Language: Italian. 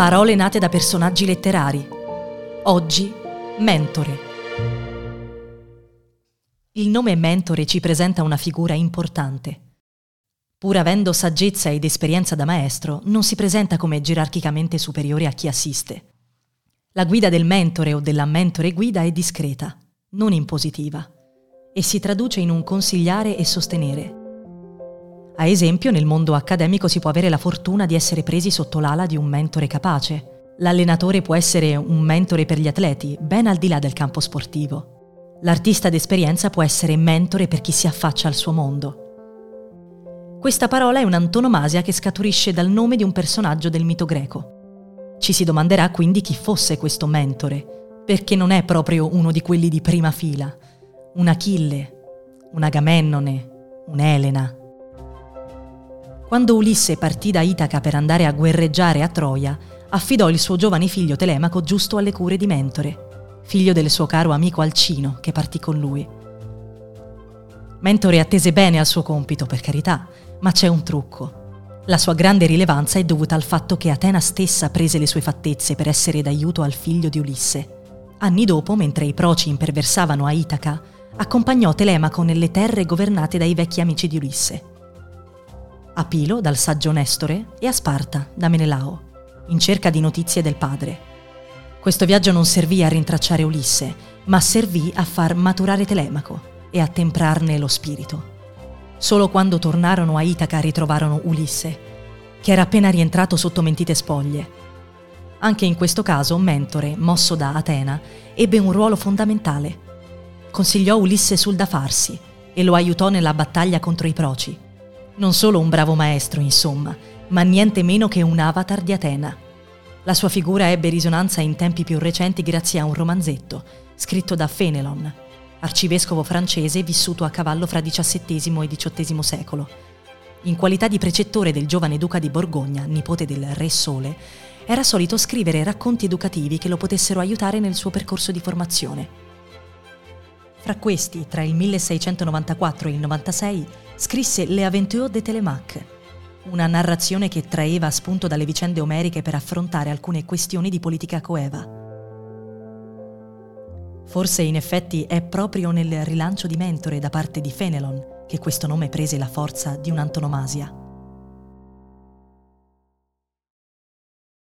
Parole nate da personaggi letterari. Oggi, mentore. Il nome mentore ci presenta una figura importante. Pur avendo saggezza ed esperienza da maestro, non si presenta come gerarchicamente superiore a chi assiste. La guida del mentore o della mentore guida è discreta, non impositiva, e si traduce in un consigliare e sostenere, a esempio, nel mondo accademico si può avere la fortuna di essere presi sotto l'ala di un mentore capace. L'allenatore può essere un mentore per gli atleti, ben al di là del campo sportivo. L'artista d'esperienza può essere mentore per chi si affaccia al suo mondo. Questa parola è un'antonomasia che scaturisce dal nome di un personaggio del mito greco. Ci si domanderà quindi chi fosse questo mentore, perché non è proprio uno di quelli di prima fila. Un Achille, un Agamennone, un'Elena, quando Ulisse partì da Itaca per andare a guerreggiare a Troia, affidò il suo giovane figlio Telemaco giusto alle cure di Mentore, figlio del suo caro amico Alcino, che partì con lui. Mentore attese bene al suo compito, per carità, ma c'è un trucco. La sua grande rilevanza è dovuta al fatto che Atena stessa prese le sue fattezze per essere d'aiuto al figlio di Ulisse. Anni dopo, mentre i proci imperversavano a Itaca, accompagnò Telemaco nelle terre governate dai vecchi amici di Ulisse a Pilo dal saggio Nestore e a Sparta da Menelao, in cerca di notizie del padre. Questo viaggio non servì a rintracciare Ulisse, ma servì a far maturare Telemaco e a temprarne lo spirito. Solo quando tornarono a Itaca ritrovarono Ulisse, che era appena rientrato sotto mentite spoglie. Anche in questo caso Mentore, mosso da Atena, ebbe un ruolo fondamentale. Consigliò Ulisse sul da farsi e lo aiutò nella battaglia contro i proci non solo un bravo maestro, insomma, ma niente meno che un avatar di Atena. La sua figura ebbe risonanza in tempi più recenti grazie a un romanzetto, scritto da Fenelon, arcivescovo francese vissuto a cavallo fra XVII e XVIII secolo. In qualità di precettore del giovane duca di Borgogna, nipote del Re Sole, era solito scrivere racconti educativi che lo potessero aiutare nel suo percorso di formazione. Fra questi, tra il 1694 e il 96, scrisse Le Aventures de Télémaque, una narrazione che traeva spunto dalle vicende omeriche per affrontare alcune questioni di politica coeva. Forse in effetti è proprio nel rilancio di Mentore da parte di Fenelon che questo nome prese la forza di un'antonomasia.